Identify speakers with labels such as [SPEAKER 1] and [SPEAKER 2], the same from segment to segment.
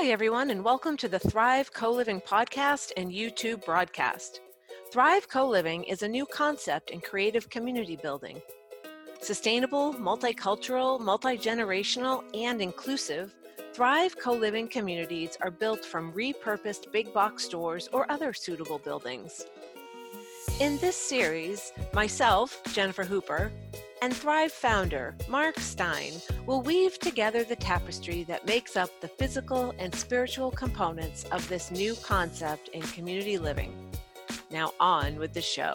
[SPEAKER 1] Hi, everyone, and welcome to the Thrive Co Living podcast and YouTube broadcast. Thrive Co Living is a new concept in creative community building. Sustainable, multicultural, multi generational, and inclusive, Thrive co living communities are built from repurposed big box stores or other suitable buildings. In this series, myself, Jennifer Hooper, and Thrive founder, Mark Stein, will weave together the tapestry that makes up the physical and spiritual components of this new concept in community living. Now, on with the show.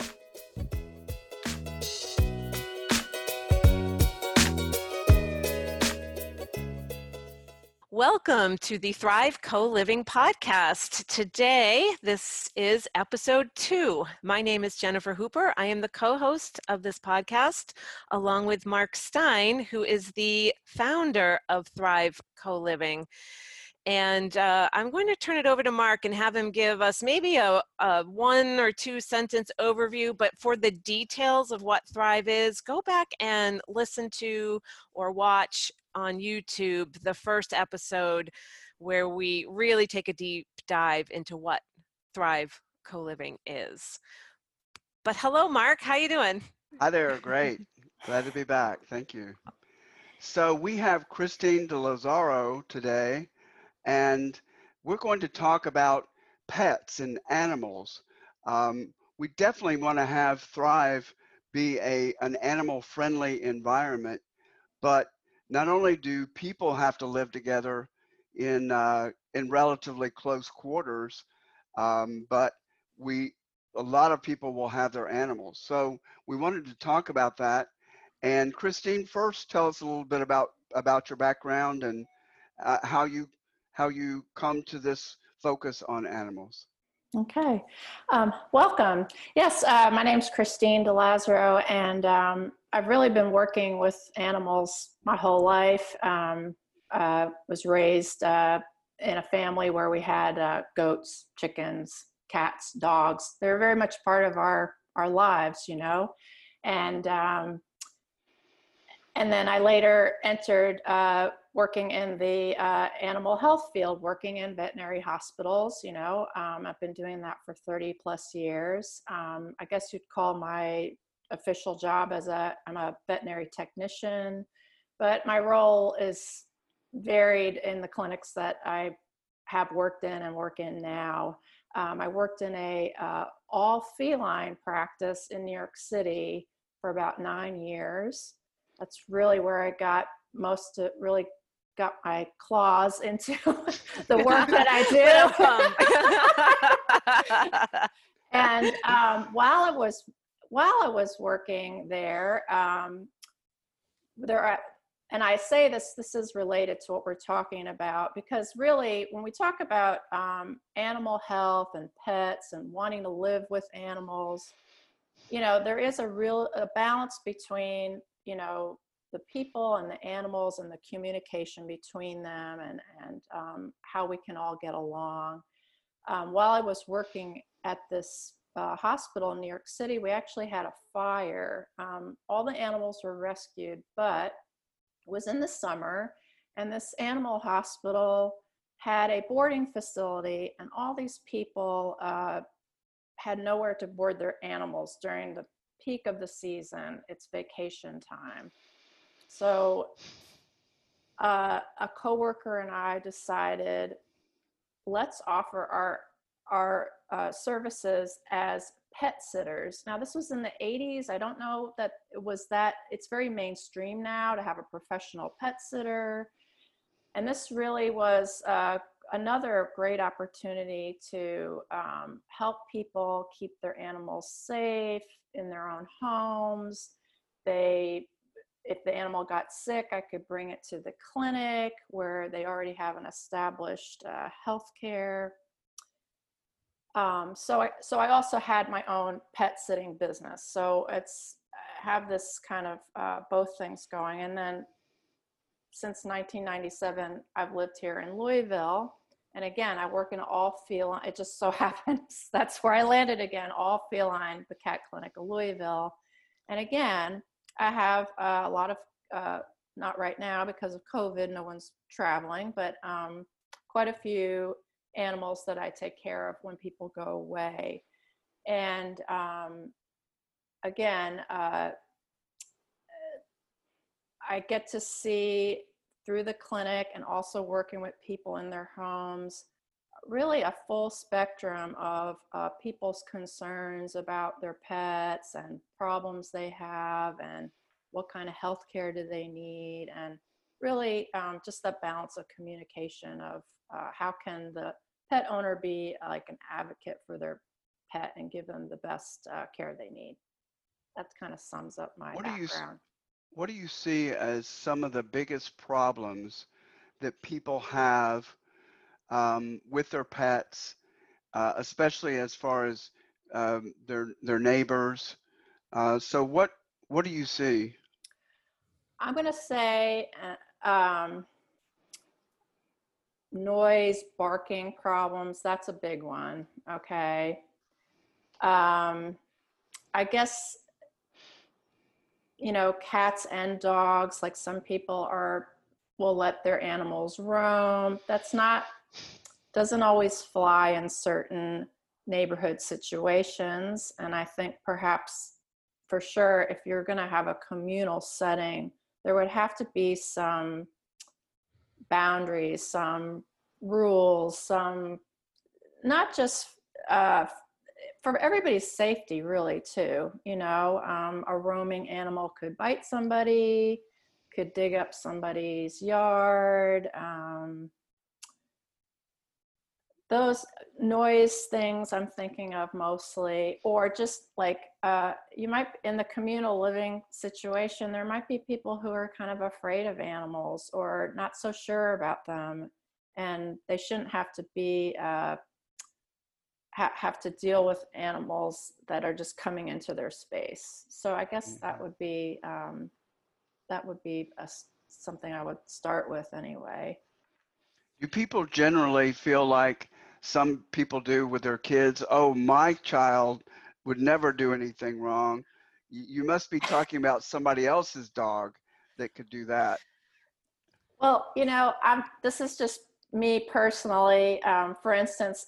[SPEAKER 1] Welcome to the Thrive Co Living podcast. Today, this is episode two. My name is Jennifer Hooper. I am the co host of this podcast, along with Mark Stein, who is the founder of Thrive Co Living. And uh, I'm going to turn it over to Mark and have him give us maybe a, a, one or two sentence overview. But for the details of what Thrive is, go back and listen to or watch on YouTube the first episode where we really take a deep dive into what Thrive Co-Living is. But hello, Mark. How you doing?
[SPEAKER 2] Hi there. Great. Glad to be back. Thank you. So we have Christine De Lazaro today, and we're going to talk about pets and animals. Um, we definitely want to have Thrive be a an animal friendly environment, but not only do people have to live together in uh, in relatively close quarters, um, but we a lot of people will have their animals. So we wanted to talk about that. And Christine, first, tell us a little bit about about your background and uh, how you how you come to this focus on animals.
[SPEAKER 3] Okay, um, welcome. Yes, uh, my name is Christine DeLazaro, and um, I've really been working with animals my whole life. Um, uh, was raised uh, in a family where we had uh, goats, chickens, cats, dogs. They're very much part of our our lives, you know, and um, and then I later entered uh, working in the uh, animal health field, working in veterinary hospitals. You know, um, I've been doing that for 30 plus years. Um, I guess you'd call my official job as a I'm a veterinary technician, but my role is varied in the clinics that I have worked in and work in now. Um, I worked in a uh, all feline practice in New York City for about nine years. That's really where I got most of, really got my claws into the work that I do. and um, while I was while I was working there, um, there are, and I say this, this is related to what we're talking about because really, when we talk about um, animal health and pets and wanting to live with animals, you know, there is a real a balance between, you know, the people and the animals and the communication between them and, and um, how we can all get along. Um, while I was working at this uh, hospital in New York City, we actually had a fire. Um, all the animals were rescued, but it was in the summer, and this animal hospital had a boarding facility, and all these people uh, had nowhere to board their animals during the peak of the season. It's vacation time. So uh, a coworker and I decided let's offer our our uh, services as pet sitters. Now, this was in the 80s. I don't know that it was that, it's very mainstream now to have a professional pet sitter. And this really was uh, another great opportunity to um, help people keep their animals safe in their own homes. They if the animal got sick, I could bring it to the clinic where they already have an established uh, health care. Um, so, I, so I also had my own pet sitting business. So it's I have this kind of uh, both things going. And then since 1997, I've lived here in Louisville. And again, I work in all feline. It just so happens that's where I landed again, all feline, the cat clinic of Louisville. And again, I have uh, a lot of, uh, not right now because of COVID, no one's traveling, but um, quite a few animals that I take care of when people go away. And um, again, uh, I get to see through the clinic and also working with people in their homes really a full spectrum of uh, people's concerns about their pets and problems they have and what kind of health care do they need and really um, just that balance of communication of uh, how can the pet owner be uh, like an advocate for their pet and give them the best uh, care they need. That kind of sums up my
[SPEAKER 2] what
[SPEAKER 3] background
[SPEAKER 2] do you what do you see as some of the biggest problems that people have um, with their pets, uh, especially as far as um, their their neighbors? Uh, so what what do you see?
[SPEAKER 3] I'm going to say uh, um, noise, barking problems. That's a big one. Okay. Um, I guess you know, cats and dogs, like some people are, will let their animals roam. That's not, doesn't always fly in certain neighborhood situations. And I think perhaps for sure, if you're going to have a communal setting, there would have to be some boundaries, some rules, some not just uh, for everybody's safety really too you know um, a roaming animal could bite somebody could dig up somebody's yard um, those noise things i'm thinking of mostly or just like uh, you might in the communal living situation there might be people who are kind of afraid of animals or not so sure about them and they shouldn't have to be uh, ha- have to deal with animals that are just coming into their space. So I guess that
[SPEAKER 2] Mm-hmm.
[SPEAKER 3] would be um, that would be a, something I would start with anyway.
[SPEAKER 2] Do people generally feel like some people do with their kids? Oh, my child would never do anything wrong. You, must be talking about somebody else's dog that could do that.
[SPEAKER 3] Well, you know, I'm. This is just me personally. Um, for instance,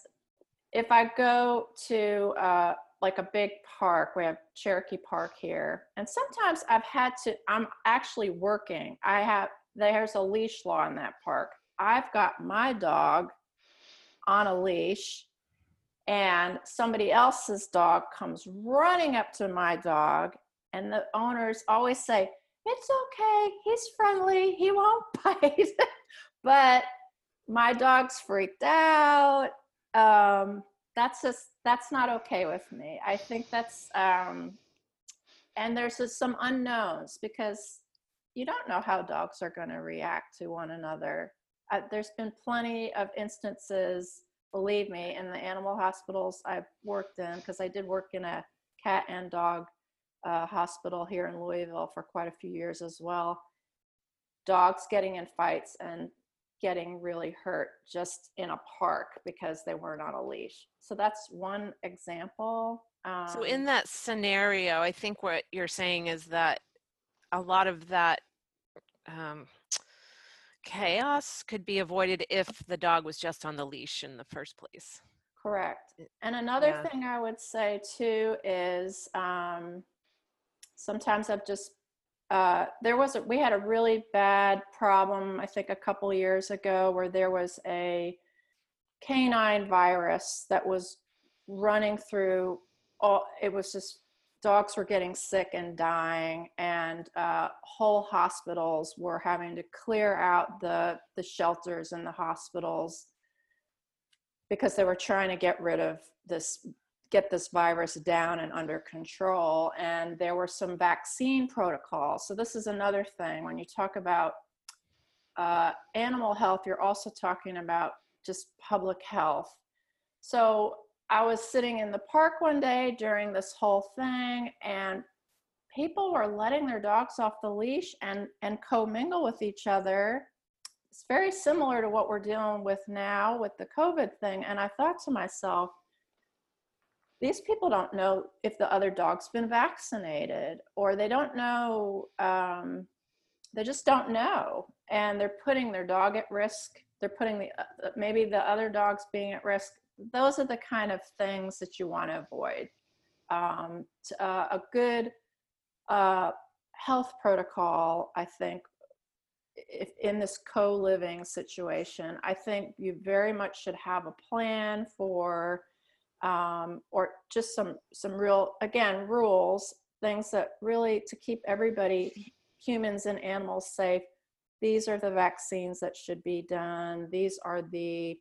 [SPEAKER 3] if I go to uh, like a big park, we have Cherokee Park here, and sometimes I've had to. I'm actually working. I have there's a leash law in that park. I've got my dog on a leash, and somebody else's dog comes running up to my dog, and the owners always say, "It's okay. He's friendly. He won't bite." but my dog's freaked out um, that's just that's not okay with me. I think that's um, and there's just some unknowns because you don't know how dogs are going to react to one another. Uh, there's been plenty of instances, believe me, in the animal hospitals I've worked in because I did work in a cat and dog uh, hospital here in Louisville for quite a few years as well. Dogs getting in fights and getting really hurt just in a park because they weren't on a leash. So that's one example. Um,
[SPEAKER 1] So in that scenario, I think what you're saying is that a lot of that um, chaos could be avoided if the dog was just on the leash in the first place.
[SPEAKER 3] Correct. And another
[SPEAKER 1] yeah.
[SPEAKER 3] thing I would say too is um, sometimes I've just uh, there was a, we had a really bad problem I think a couple years ago where there was a canine virus that was running through all it was just dogs were getting sick and dying and uh, whole hospitals were having to clear out the the shelters and the hospitals because they were trying to get rid of this get this virus down and under control and there were some vaccine protocols. So this is another thing when you talk about uh, animal health you're also talking about just public health. So i was sitting in the park one day during this whole thing and people were letting their dogs off the leash and and commingle with each other. It's very similar to what we're dealing with now with the covid thing and i thought to myself these people don't know if the other dog's been vaccinated or they don't know um, they just don't know. And they're putting their dog at risk. They're putting the uh, maybe the other dogs being at risk those are the kind of things that you want to avoid. Um, uh, a good uh, health protocol i think if in this co-living situation i think you very much should have a plan for um, or just some some real again rules things that really to keep everybody humans and animals safe. These are the vaccines that should be done. These are the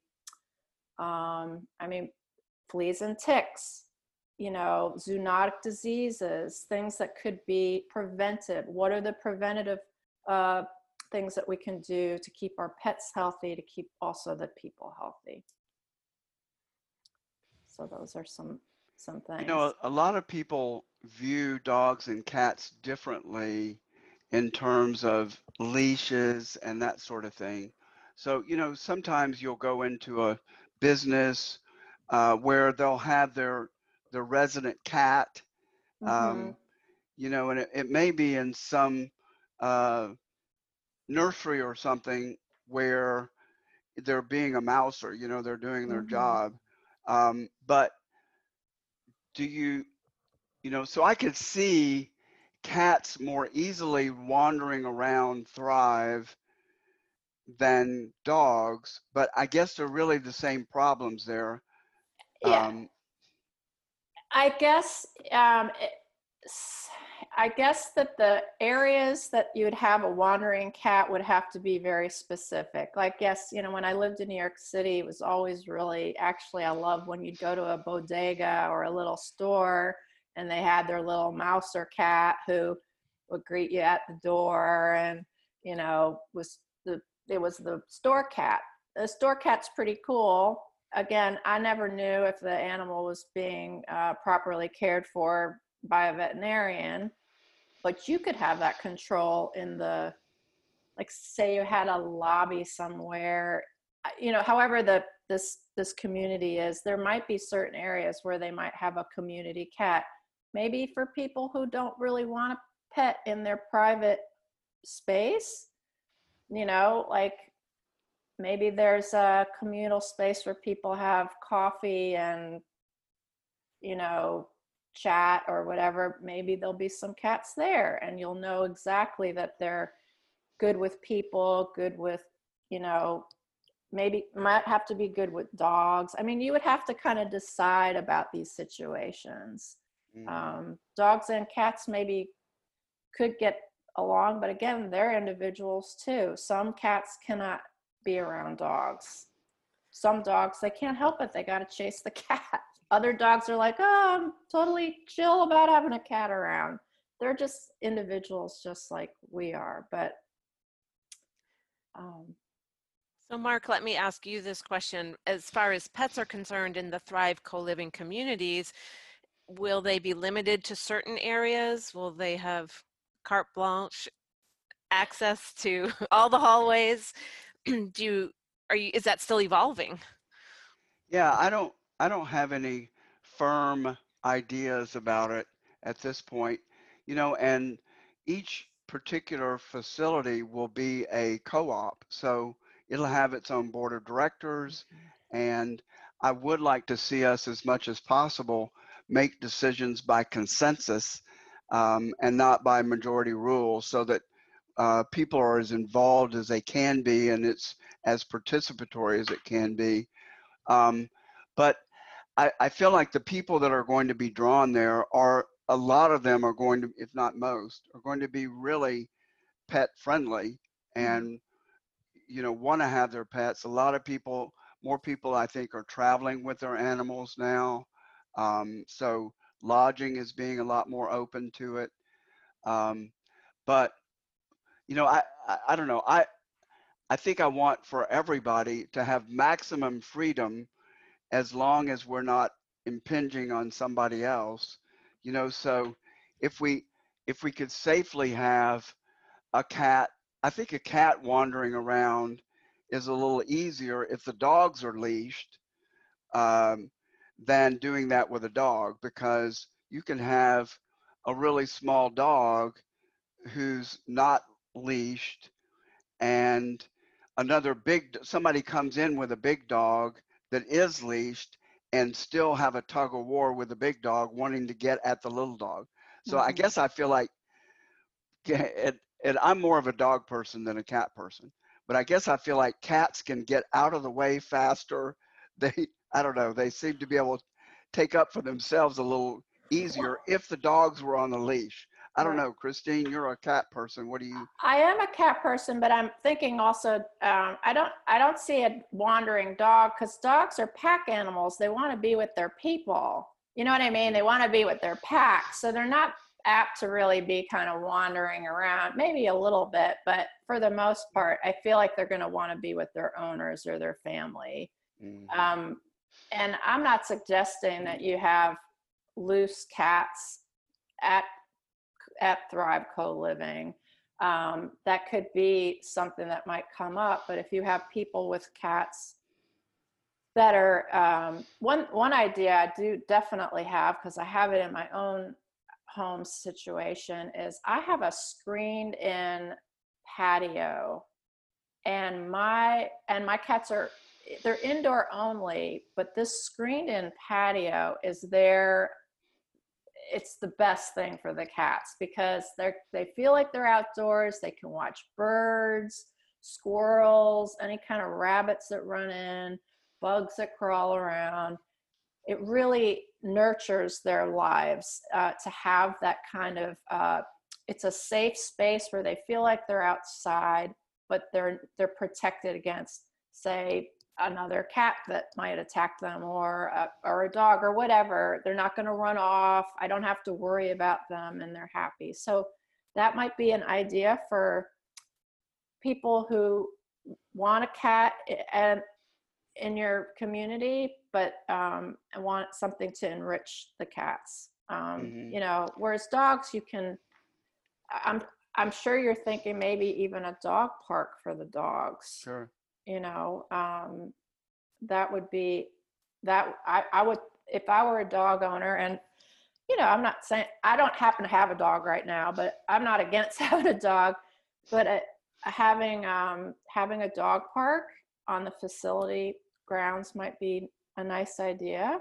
[SPEAKER 3] um, i mean fleas and ticks you know zoonotic diseases things that could be prevented. What are the preventative uh, things that we can do to keep our pets healthy to keep also the people healthy? So those are some some things
[SPEAKER 2] You know, a, a lot of people view dogs and cats differently in terms of leashes and that sort of thing. So, you know, sometimes you'll go into a business uh, where they'll have their their resident cat,
[SPEAKER 3] Mhm.
[SPEAKER 2] um, you know, and it, it may be in some uh, nursery or something where they're being a mouser, you know, they're doing their
[SPEAKER 3] Mhm.
[SPEAKER 2] job. Um, but do you, you know, so I could see cats more easily wandering around Thrive than dogs, but I guess they're really the same problems there.
[SPEAKER 3] yeah
[SPEAKER 2] Um,
[SPEAKER 3] I guess um, I guess that the areas that you would have a wandering cat would have to be very specific. Like, yes, you know, when I lived in New York City, it was always really actually I love when you'd go to a bodega or a little store and they had their little mouse or cat who would greet you at the door and you know was it was the store cat. The store cat's pretty cool again, I never knew if the animal was being uh, properly cared for by a veterinarian, but you could have that control in the, like, say you had a lobby somewhere, you know, however the this this community is, there might be certain areas where they might have a community cat. Maybe for people who don't really want a pet in their private space, you know, like maybe there's a communal space where people have coffee and you know chat or whatever maybe there'll be some cats there and you'll know exactly that they're good with people good with you know maybe might have to be good with dogs. I mean you would have to kind of decide about these situations.
[SPEAKER 2] Mm,
[SPEAKER 3] um, dogs and cats maybe could get along but again they're individuals too some cats cannot be around dogs some dogs they can't help it they got to chase the cat other dogs are like oh i'm totally chill about having a cat around they're just individuals just like we are but um,
[SPEAKER 1] So, Mark, let me ask you this question. As far as pets are concerned in the Thrive co living communities, will they be limited to certain areas? Will they have carte blanche access to all the hallways? Do you, are you, is that still evolving?
[SPEAKER 2] yeah, I don't, I don't have any firm ideas about it at this point, you know, and each particular facility will be a co-op, so it'll have its own board of directors, mm-hmm. and I would like to see us as much as possible make decisions by consensus um, and not by majority rule, so that uh, people are as involved as they can be and it's as participatory as it can be. Um, but I, I feel like the people that are going to be drawn there are a lot of them are going to, if not most, are going to be really pet friendly and you know want to have their pets. A lot of people, more people, I think, are traveling with their animals now. Um, so lodging is being a lot more open to it. Um, but you know, I, I I don't know. I I think I want for everybody to have maximum freedom as long as we're not impinging on somebody else. You know, so if we if we could safely have a cat, I think a cat wandering around is a little easier if the dogs are leashed um, than doing that with a dog because you can have a really small dog who's not leashed and another big somebody comes in with a big dog that is leashed and still have a tug of war with the big dog wanting to get at the little dog. So I
[SPEAKER 3] Mhm.
[SPEAKER 2] guess I feel like and, and I'm more of a dog person than a cat person. But I guess I feel like cats can get out of the way faster. They I don't know, they seem to be able to take up for themselves a little easier if the dogs were on the leash. I don't know, Christine, you're a cat person. What do you
[SPEAKER 3] I am a cat person, but I'm thinking also um, I don't I don't see a wandering dog because dogs are pack animals. They want to be with their people. You know what I mean? They want to be with their pack, so they're not apt to really be kind of wandering around. Maybe a little bit, but for the most part, I feel like they're going to want to be with their owners or their family.
[SPEAKER 2] Mhm.
[SPEAKER 3] Um, and I'm not suggesting that you have loose cats at at Thrive Co-Living. Um, that could be something that might come up. But if you have people with cats that are um, one one idea I do definitely have because I have it in my own home situation is I have a screened in patio and my and my cats are they're indoor only but this screened in patio is there it's the best thing for the cats because they're they feel like they're outdoors they can watch birds squirrels any kind of rabbits that run in bugs that crawl around. It really nurtures their lives uh, to have that kind of uh, it's a safe space where they feel like they're outside but they're they're protected against say another cat that might attack them or a, or a dog or whatever they're not going to run off i don't have to worry about them and they're happy so that might be an idea for people who want a cat and in your community but um, want something to enrich the cats um,
[SPEAKER 2] Mhm.
[SPEAKER 3] you know whereas dogs you can i'm i'm sure you're thinking maybe even a dog park for the dogs
[SPEAKER 2] Sure.
[SPEAKER 3] You know um, that would be that I, I would if i were a dog owner and you know i'm not saying i don't happen to have a dog right now but i'm not against having a dog but uh having um, having a dog park on the facility grounds might be a nice idea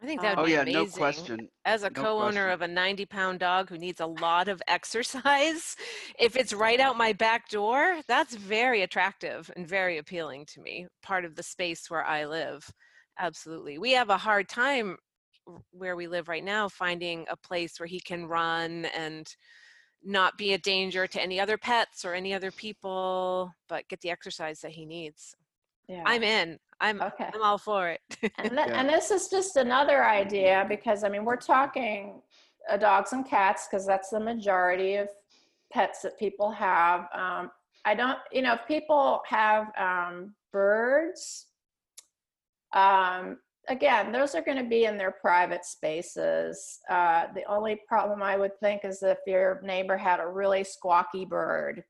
[SPEAKER 1] I think that um,
[SPEAKER 3] Oh,
[SPEAKER 2] Oh
[SPEAKER 1] would be
[SPEAKER 2] yeah,
[SPEAKER 1] amazing.
[SPEAKER 2] no question.
[SPEAKER 1] As a
[SPEAKER 2] No
[SPEAKER 1] co-owner
[SPEAKER 2] question.
[SPEAKER 1] of a 90 pound dog who needs a lot of exercise, if it's right out my back door, that's very attractive and very appealing to me. Part of the space where I live. Absolutely. We have a hard time where we live right now finding a place where he can run and not be a danger to any other pets or any other people, but get the exercise that he needs.
[SPEAKER 3] Yeah
[SPEAKER 1] I'm in. I'm
[SPEAKER 3] okay
[SPEAKER 1] I'm all for it.
[SPEAKER 3] and, th-
[SPEAKER 2] Yeah.
[SPEAKER 3] and this is just another idea because i mean we're talking uh, dogs and cats because that's the majority of pets that people have um, i don't you know if people have um, birds um, again those are going to be in their private spaces uh, the only problem i would think is if your neighbor had a really squawky bird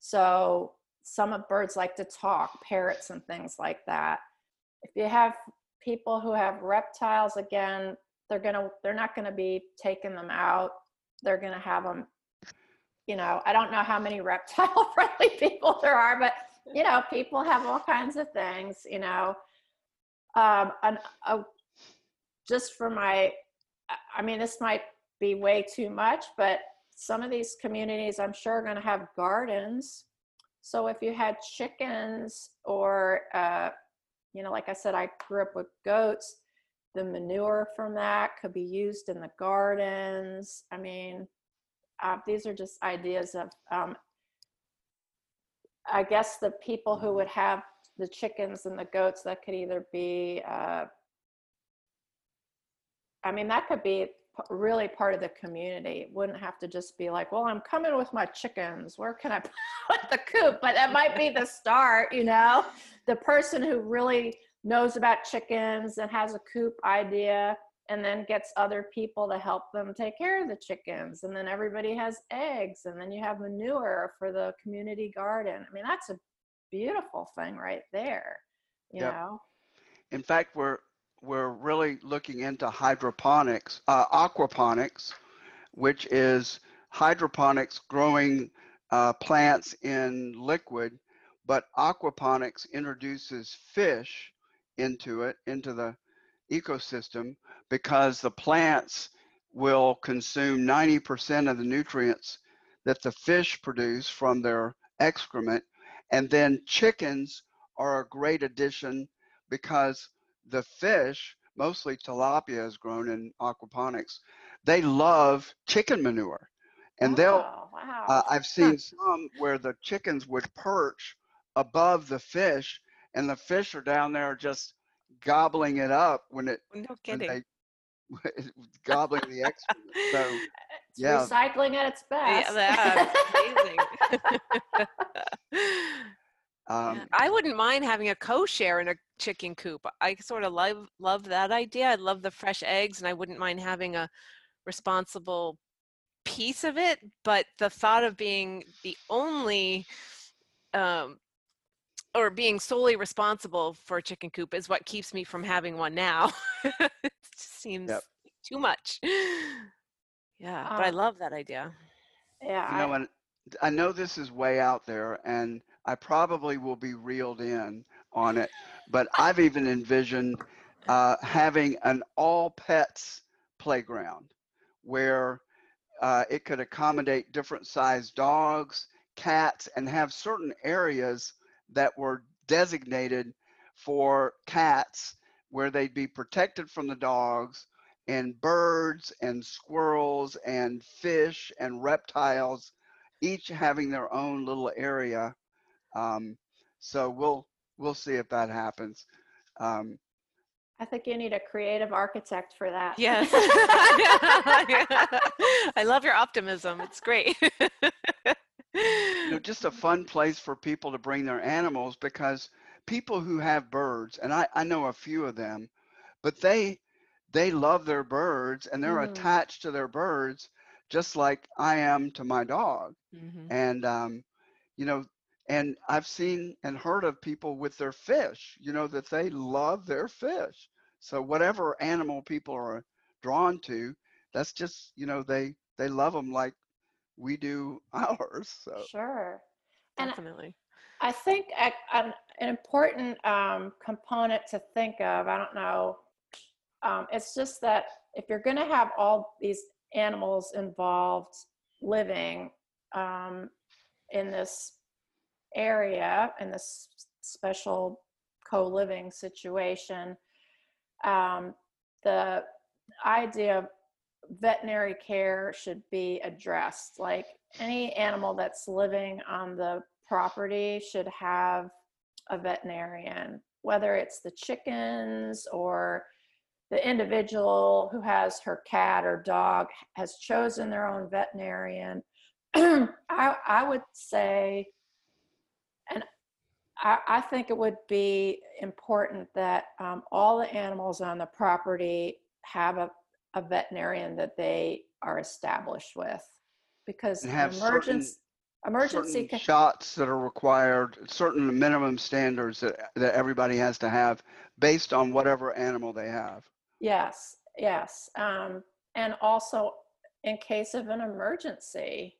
[SPEAKER 3] so some of birds like to talk parrots and things like that. If you have people who have reptiles again they're gonna they're not gonna be taking them out. They're gonna have them you know i don't know how many reptile friendly people there are but you know people have all kinds of things you know. Um and uh, just for my I- mean this might be way too much but some of these communities i'm sure are going to have gardens so if you had chickens or uh, you know, like I said, I grew up with goats. The manure from that could be used in the gardens. I mean, uh, these are just ideas of, um, I guess, the people who would have the chickens and the goats. That could either be, uh, I mean, that could be really part of the community. It wouldn't have to just be like, well, I'm coming with my chickens. Where can I put the coop? But that might be the start, you know? the person who really knows about chickens and has a coop idea and then gets other people to help them take care of the chickens and then everybody has eggs and then you have manure for the community garden i mean that's a beautiful thing right there you
[SPEAKER 2] Yep.
[SPEAKER 3] know
[SPEAKER 2] In fact, we're we're really looking into hydroponics, uh, aquaponics, which is hydroponics growing uh, plants in liquid but aquaponics introduces fish into it, into the ecosystem, because the plants will consume 90% of the nutrients that the fish produce from their excrement. And then chickens are a great addition because the fish, mostly tilapia is grown in aquaponics, they love chicken manure. And they'll,
[SPEAKER 3] Oh, wow.
[SPEAKER 2] uh, I've seen some where the chickens would perch above the fish and the fish are down there just gobbling it up when it
[SPEAKER 1] No
[SPEAKER 2] when
[SPEAKER 1] kidding.
[SPEAKER 2] they gobbling the excrement. So
[SPEAKER 3] it's
[SPEAKER 2] yeah.
[SPEAKER 3] recycling at its best.
[SPEAKER 1] Yeah, that's amazing.
[SPEAKER 2] Um,
[SPEAKER 1] Yeah, I wouldn't mind having a co-share in a chicken coop. I sort of love love that idea. I love the fresh eggs, and I wouldn't mind having a responsible piece of it. But the thought of being the only, um, or being solely responsible for a chicken coop is what keeps me from having one now. it just seems
[SPEAKER 2] Yep.
[SPEAKER 1] too much. Yeah, but I
[SPEAKER 3] Um,
[SPEAKER 1] love that idea.
[SPEAKER 3] yeah.
[SPEAKER 2] you know,
[SPEAKER 3] I-
[SPEAKER 2] and I know this is way out there, and I probably will be reeled in on it, but I've even envisioned uh, having an all pets playground where uh, it could accommodate different sized dogs, cats, and have certain areas that were designated for cats where they'd be protected from the dogs and birds and squirrels and fish and reptiles each having their own little area um, so we'll we'll see if that happens um,
[SPEAKER 3] I think you need a creative architect for that.
[SPEAKER 1] Yes. I love your optimism. It's great.
[SPEAKER 2] you know just a fun place for people to bring their animals because people who have birds and i, I know a few of them but they they love their birds and they're
[SPEAKER 3] Mhm.
[SPEAKER 2] attached to their birds just like i am to my dog
[SPEAKER 1] Mhm.
[SPEAKER 2] and um, you know and i've seen and heard of people with their fish you know that they love their fish so whatever animal people are drawn to that's just you know they they love them like we do ours so
[SPEAKER 3] Sure. And
[SPEAKER 1] Definitely.
[SPEAKER 3] I think a, an, an important um, component to think of, I don't know, um, it's just that if you're going to have all these animals involved living um, in this area, in this special co living situation, um, the idea of veterinary care should be addressed. Like any animal that's living on the property should have a veterinarian, whether it's the chickens or the individual who has her cat or dog has chosen their own veterinarian. I, I would say, and I, I think it would be important that um, all the animals on the property have a, a veterinarian that they are established with because
[SPEAKER 2] And have certain-
[SPEAKER 3] emergency emergency ca-
[SPEAKER 2] shots that are required, certain minimum standards that, that everybody has to have based on whatever animal they have.
[SPEAKER 3] Yes, yes. Um, and also in case of an emergency,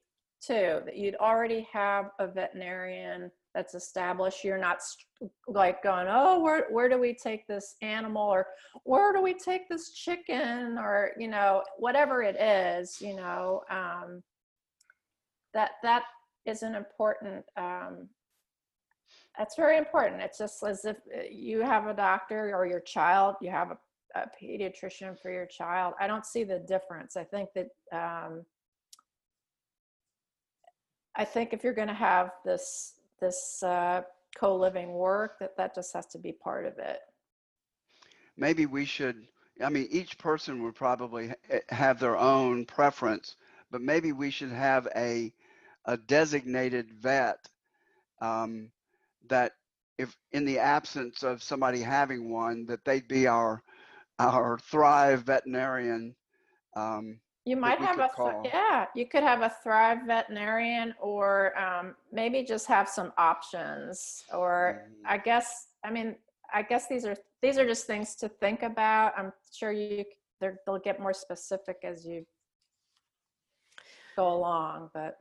[SPEAKER 3] too, that you'd already have a veterinarian that's established. You're not like going, oh, where, where do we take this animal or where do we take this chicken or, you know, whatever it is, you know, um, that, that is an important, um, that's very important. It's just as if uh, you have a doctor or your child, you have a a pediatrician for your child. I don't see the difference. I think that um, I think if you're going to have this this uh, co-living work, that that just has to be part of it.
[SPEAKER 2] Maybe we should, I mean, each person would probably have their own preference, but maybe we should have a, a designated vet um, that if in the absence of somebody having one, that they'd be our our Thrive veterinarian. Um,
[SPEAKER 3] You might have a th-
[SPEAKER 2] call.
[SPEAKER 3] yeah. You could have a Thrive veterinarian, or um, maybe just have some options. Or
[SPEAKER 2] Mm.
[SPEAKER 3] I guess I mean I guess these are these are just things to think about. I'm sure you they're- they'll get more specific as you go along, but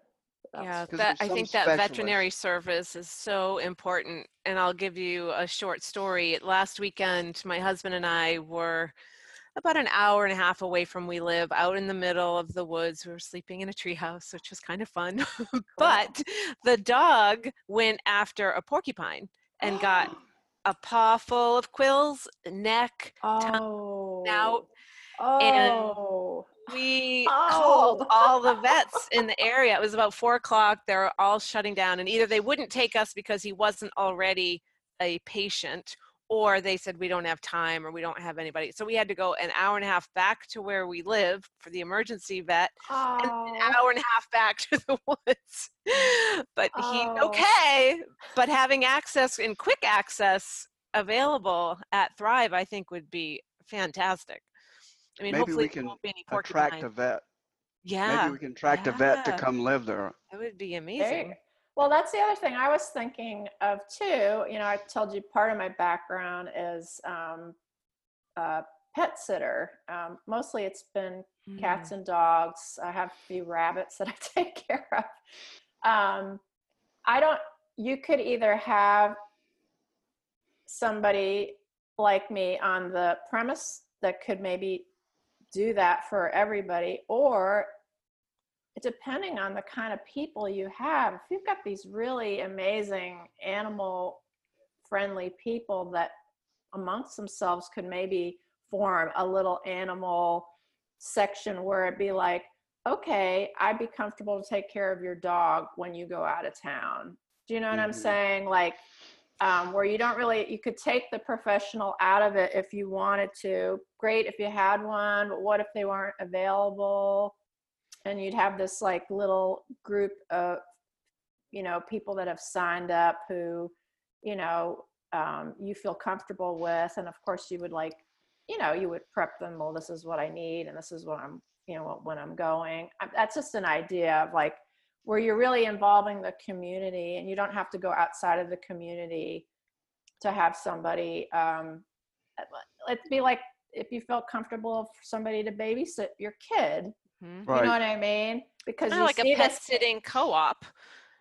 [SPEAKER 3] yeah,
[SPEAKER 1] Yeah,
[SPEAKER 2] 'Cause
[SPEAKER 1] that, I think
[SPEAKER 2] some
[SPEAKER 1] that veterinary service is so important. And I'll give you a short story. Last weekend, my husband and I were about an hour and a half away from we live, out in the middle of the woods. We were sleeping in a treehouse, which was kind of fun. but the dog went after a porcupine and got a paw full of quills, neck.
[SPEAKER 3] oh
[SPEAKER 1] out,
[SPEAKER 3] oh, oh.
[SPEAKER 1] We
[SPEAKER 3] Oh.
[SPEAKER 1] called all the vets in the area. It was about four o'clock. They were all shutting down, and either they wouldn't take us because he wasn't already a patient, or they said we don't have time or we don't have anybody. So we had to go an hour and a half back to where we live for the emergency vet, and an
[SPEAKER 3] oh,
[SPEAKER 1] hour and a half back to the woods. But he's
[SPEAKER 3] Oh.
[SPEAKER 1] okay. But having access and quick access available at Thrive, I think would be fantastic. I mean,
[SPEAKER 2] Maybe
[SPEAKER 1] hopefully
[SPEAKER 2] we can
[SPEAKER 1] won't be any
[SPEAKER 2] Attract a vet.
[SPEAKER 1] Yeah,
[SPEAKER 2] Maybe we can attract a vet to come live there.
[SPEAKER 1] that would be amazing.
[SPEAKER 3] Well, that's the other thing I was thinking of too. You know, I told you part of my background is um, a pet sitter. Um, mostly it's been cats
[SPEAKER 1] Mm.
[SPEAKER 3] and dogs. I have a few rabbits that I take care of. Um, I don't, you could either have somebody like me on the premise that could maybe do that for everybody, or depending on the kind of people you have, if you've got these really amazing animal friendly people that amongst themselves could maybe form a little animal section where it'd be like, okay, I'd be comfortable to take care of your dog when you go out of town. Do you know what I'm
[SPEAKER 2] Mhm.
[SPEAKER 3] saying? Like, um, where you don't really, you could take the professional out of it if you wanted to. Great if you had one, but what if they weren't available? And you'd have this like little group of, you know, people that have signed up who, you know, um, you feel comfortable with. And of course, you would like, you know, you would prep them. Well, this is what I need, and this is what I'm, you know, when I'm going. I- That's just an idea of like where you're really involving the community, and you don't have to go outside of the community to have somebody. Um, it'd be like if you felt comfortable for somebody to babysit your kid.
[SPEAKER 1] Mhm.
[SPEAKER 2] Right.
[SPEAKER 3] You know what I mean? Because
[SPEAKER 1] Kinda
[SPEAKER 3] you
[SPEAKER 1] like
[SPEAKER 3] see
[SPEAKER 1] a pet
[SPEAKER 3] this,
[SPEAKER 1] sitting co-op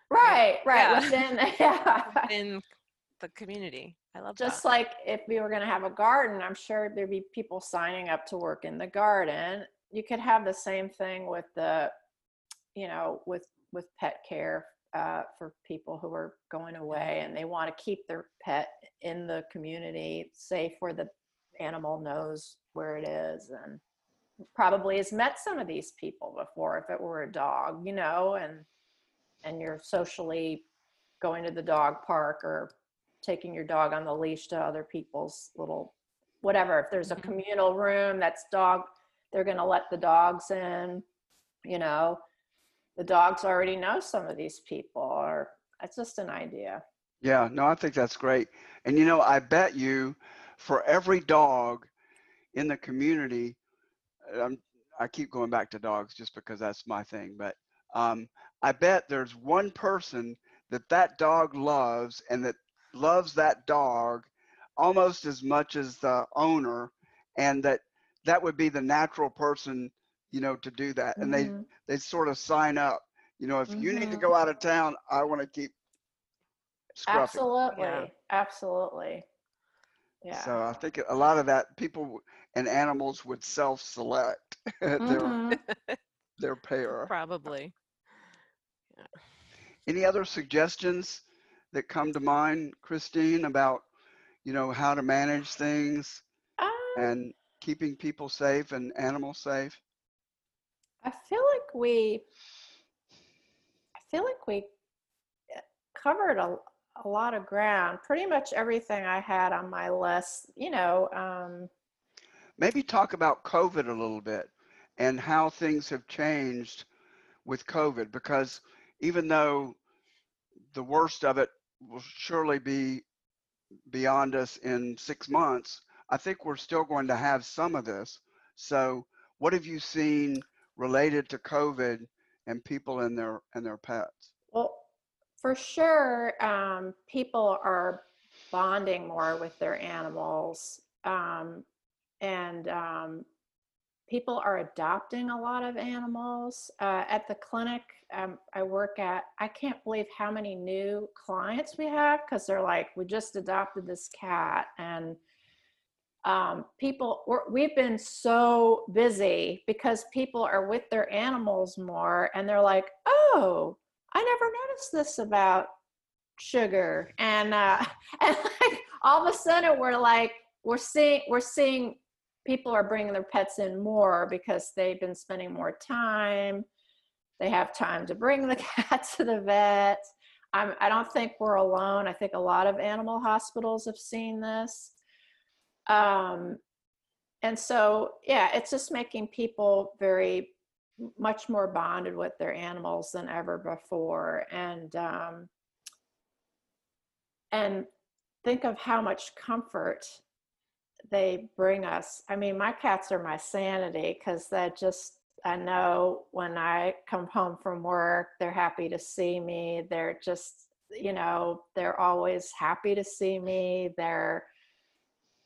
[SPEAKER 3] right, right
[SPEAKER 1] Yeah.
[SPEAKER 3] within, yeah.
[SPEAKER 1] in the community. I love that.
[SPEAKER 3] just
[SPEAKER 1] that.
[SPEAKER 3] like if we were going to have a garden i'm sure there'd be people signing up to work in the garden you could have the same thing with the you know with with pet care uh, for people who are going away and they want to keep their pet in the community safe where the animal knows where it is and probably has met some of these people before if it were a dog you know and and you're socially going to the dog park or taking your dog on the leash to other people's little whatever if there's a
[SPEAKER 1] Mhm.
[SPEAKER 3] communal room that's dog they're going to let the dogs in you know the dogs already know some of these people or it's just an idea
[SPEAKER 2] Yeah, no, I think that's great. And you know, I bet you for every dog in the community, um, I keep going back to dogs just because that's my thing, but um, I bet there's one person that that dog loves and that loves that dog almost as much as the owner, and that that would be the natural person, you know, to do that. And they
[SPEAKER 3] Mhm.
[SPEAKER 2] they sort of sign up. You know, if you need to
[SPEAKER 3] Mhm.
[SPEAKER 2] go out of town, I want to keep scruffy.
[SPEAKER 3] absolutely
[SPEAKER 1] Yeah.
[SPEAKER 3] absolutely yeah
[SPEAKER 2] So I think a lot of that people and animals would self-select their
[SPEAKER 3] Mhm.
[SPEAKER 2] their pair.
[SPEAKER 1] Probably.
[SPEAKER 2] Any other suggestions that come to mind, Christine, about you know how to manage things
[SPEAKER 3] Um,
[SPEAKER 2] and keeping people safe and animals safe?
[SPEAKER 3] I feel like we, I feel like we uh, covered a, a lot of ground. Pretty much everything I had on my list, you know. Um,
[SPEAKER 2] Maybe talk about COVID a little bit and how things have changed with COVID because even though the worst of it will surely be beyond us in six months, I think we're still going to have some of this. So, what have you seen related to COVID and people and their and their pets?
[SPEAKER 3] For sure, um, people are bonding more with their animals, um, and um, people are adopting a lot of animals. Uh, at the clinic um, I work at, I can't believe how many new clients we have because they're like, we just adopted this cat. And um, people, we've been so busy because people are with their animals more and they're like, oh, I never noticed this about sugar. And, uh, and like, all of a sudden we're like, we're seeing, we're seeing people are bringing their pets in more because they've been spending more time. They have time to bring the cat to the vet. I'm, I don't think we're alone. I think a lot of animal hospitals have seen this. Um, and so, yeah, it's just making people very much more bonded with their animals than ever before. And um, and think of how much comfort they bring us. I mean, my cats are my sanity because that just, I know when I come home from work, they're happy to see me. They're just, you know, they're always happy to see me. They're,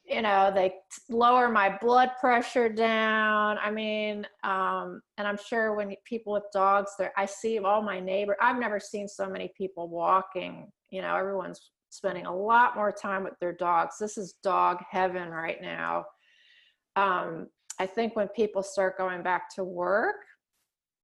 [SPEAKER 3] you know, they lower my blood pressure down. I mean, um, and I'm sure when people with dogs, there, I see all my neighbor. I've never seen so many people walking. You know, everyone's spending a lot more time with their dogs. This is dog heaven right now. Um, I think when people start going back to work,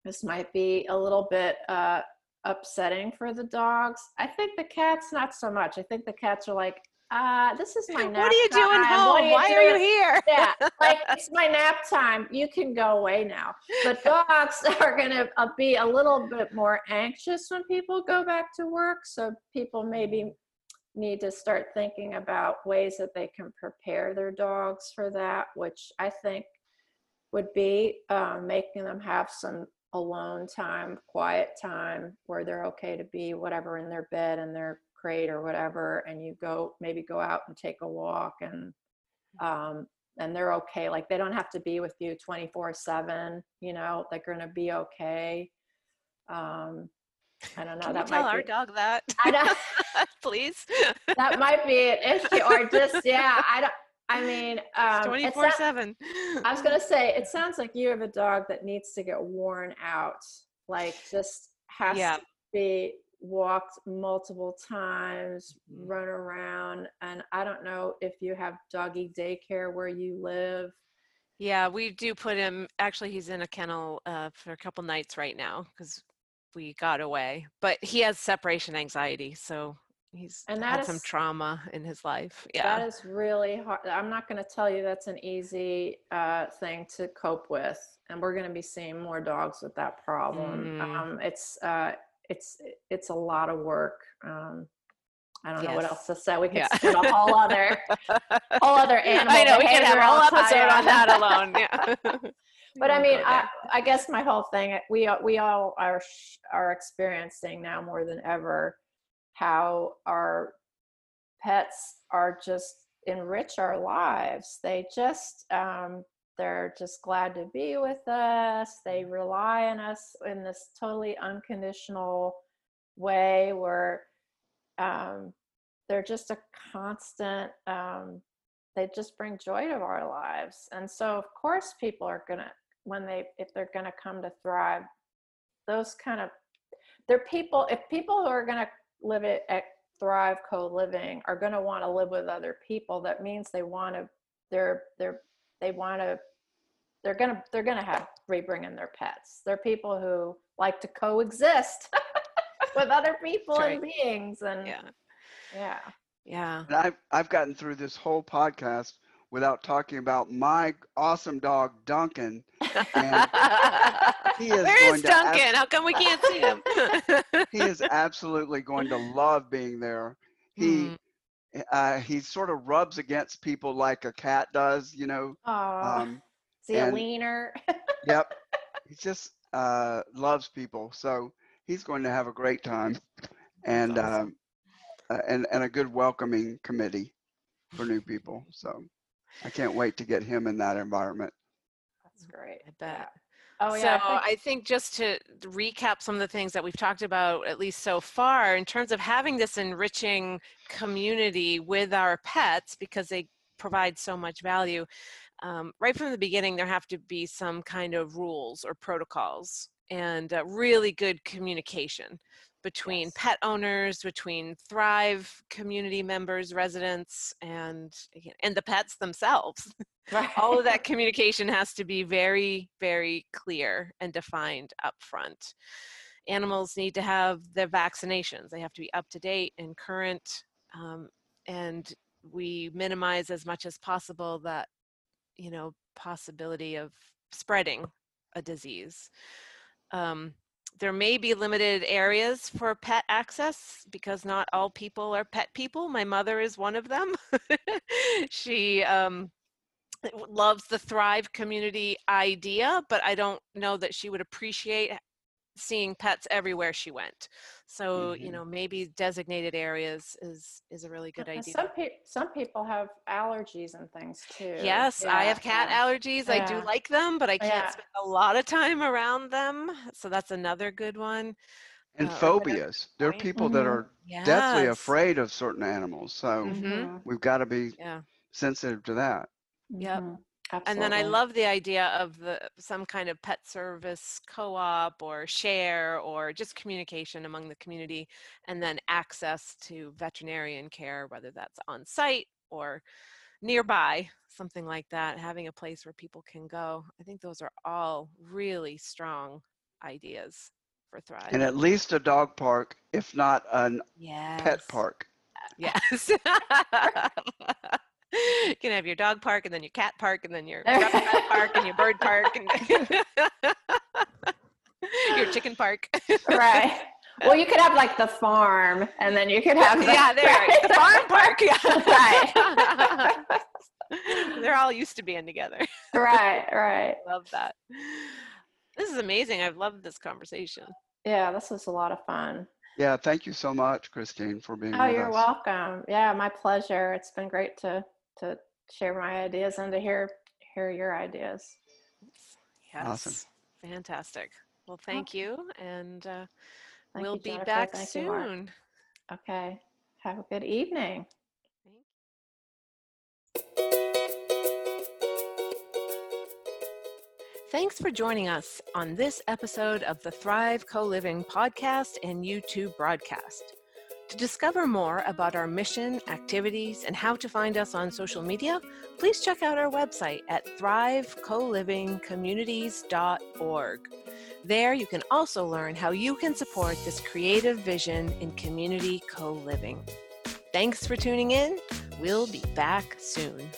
[SPEAKER 3] this might be a little bit uh, upsetting for the dogs. I think the cats, not so much. I think the cats are like, uh, this is my nap
[SPEAKER 1] What are you
[SPEAKER 3] time.
[SPEAKER 1] doing home? Are Why doing? are you here?
[SPEAKER 3] yeah, like it's my nap time. You can go away now. But dogs are going to uh, be a little bit more anxious when people go back to work. So people maybe need to start thinking about ways that they can prepare their dogs for that, which I think would be um, making them have some alone time, quiet time where they're okay to be whatever in their bed and their crate or whatever, and you go maybe go out and take a walk and um, and they're okay. Like they don't have to be with you 24 seven, you know, they're to be okay. Um, I don't know.
[SPEAKER 1] Can
[SPEAKER 3] that
[SPEAKER 1] tell
[SPEAKER 3] might
[SPEAKER 1] our
[SPEAKER 3] be,
[SPEAKER 1] dog that. Please.
[SPEAKER 3] that might be an issue, or just yeah. I don't. I mean, um,
[SPEAKER 1] twenty four seven.
[SPEAKER 3] I was gonna say it sounds like you have a dog that needs to get worn out, like just has yeah. to be walked multiple times, mm-hmm. run around, and I don't know if you have doggy daycare where you live.
[SPEAKER 1] Yeah, we do put him. Actually, he's in a kennel uh, for a couple nights right now because we got away. But he has separation anxiety, so he's and that had is, some trauma in his life. Yeah,
[SPEAKER 3] that is really hard. I'm not going to tell you that's an easy uh, thing to cope with, and we're going to be seeing more dogs with that problem. Mm. Um, it's uh, it's it's a lot of work. Um, I don't yes. know what else to say. We could yeah. spend a whole other whole other animal.
[SPEAKER 1] I know we could have a whole episode on that alone. Yeah
[SPEAKER 3] but I mean, I, I guess my whole thing, we we all are are experiencing now more than ever how our pets are just enrich our lives. They just um, they're just glad to be with us. They rely on us in this totally unconditional way where um, they're just a constant um, they just bring joy to our lives and so of course people are gonna when they if they're going to come to thrive those kind of they're people if people who are going to live it at thrive co-living are going to want to live with other people that means they want to they're they're they want to they're going to they're going to have bring in their pets they're people who like to coexist with other people right. and beings and
[SPEAKER 1] yeah
[SPEAKER 3] yeah
[SPEAKER 1] yeah
[SPEAKER 2] and i've i've gotten through this whole podcast without talking about my awesome dog Duncan.
[SPEAKER 1] And he is Where is Duncan? Ab- How come we can't see him?
[SPEAKER 2] he is absolutely going to love being there. He mm. Uh, he sort of rubs against people like a cat does, you know.
[SPEAKER 3] Um, is he and, a wiener?
[SPEAKER 2] yep. He just uh, loves people, so he's going to have a great time, and awesome. um, uh, and and a good welcoming committee for new people. So I can't wait to get him in that environment.
[SPEAKER 3] That's great.
[SPEAKER 1] I bet. Oh, yeah. So I think, just to recap some of the things that we've talked about, at least so far, in terms of having this enriching community with our pets, because they provide so much value. um, right from the beginning, there have to be some kind of rules or protocols and uh, really good communication between
[SPEAKER 3] Yes.
[SPEAKER 1] pet owners, between Thrive community members, residents, and and the pets themselves. All of that communication has to be very, very clear and defined up front. Animals need to have their vaccinations. They have to be up to date and current, um, and we minimize as much as possible that you know possibility of spreading a disease. Um, there may be limited areas for pet access because not all people are pet people. My mother is one of them. she um, loves the Thrive community idea, but I don't know that she would appreciate seeing pets everywhere she went. So, you
[SPEAKER 2] Mhm.
[SPEAKER 1] know, maybe designated areas is is a really good
[SPEAKER 3] And
[SPEAKER 1] idea.
[SPEAKER 3] Some people, some people have allergies and things too.
[SPEAKER 1] Yes, I have cat
[SPEAKER 3] yeah.
[SPEAKER 1] allergies. I do like them, but I can't
[SPEAKER 3] Yeah.
[SPEAKER 1] spend a lot of time around them. So that's another good one.
[SPEAKER 2] And
[SPEAKER 1] Uh, or
[SPEAKER 2] phobias. There are people that
[SPEAKER 3] Mhm.
[SPEAKER 2] are deathly afraid of certain animals. So
[SPEAKER 1] Mhm.
[SPEAKER 3] Mhm,
[SPEAKER 2] we've got to be
[SPEAKER 1] Yeah.
[SPEAKER 2] sensitive to that.
[SPEAKER 1] Yep.
[SPEAKER 3] Mhm,
[SPEAKER 1] And then I love the idea of the some kind of pet service co-op or share or just communication among the community and then access to veterinarian care whether that's on site or nearby something like that having a place where people can go. I think those are all really strong ideas for Thrive.
[SPEAKER 2] And at least a dog park, if not a
[SPEAKER 1] yes.
[SPEAKER 2] pet park.
[SPEAKER 1] Yes. you can have your dog park and then your cat park and then your park and your bird park and your chicken park.
[SPEAKER 3] right. Well, you could have like the farm, and then you could have the,
[SPEAKER 1] yeah, there, right. the farm park. Yeah. right. They're all used to being together.
[SPEAKER 3] right, right.
[SPEAKER 1] Love that. This is amazing. I've loved this conversation.
[SPEAKER 3] Yeah, this was a lot of fun.
[SPEAKER 2] Yeah, thank you so much, Christine, for being
[SPEAKER 3] Oh,
[SPEAKER 2] with
[SPEAKER 3] you're
[SPEAKER 2] us.
[SPEAKER 3] welcome. Yeah, my pleasure. It's been great to to share my ideas and to hear hear your ideas.
[SPEAKER 1] Yes.
[SPEAKER 2] Awesome.
[SPEAKER 1] Fantastic. Well, thank you. And uh,
[SPEAKER 3] Thank
[SPEAKER 1] we'll
[SPEAKER 3] you,
[SPEAKER 1] be
[SPEAKER 3] Jennifer.
[SPEAKER 1] back
[SPEAKER 3] Thank you,
[SPEAKER 1] soon.
[SPEAKER 3] Okay. Have a good evening.
[SPEAKER 1] Thanks for joining us on this episode of the Thrive Co Living podcast and YouTube broadcast. To discover more about our mission, activities, and how to find us on social media, please check out our website at thrivecolivingcommunities.org. There, you can also learn how you can support this creative vision in community co living. Thanks for tuning in. We'll be back soon.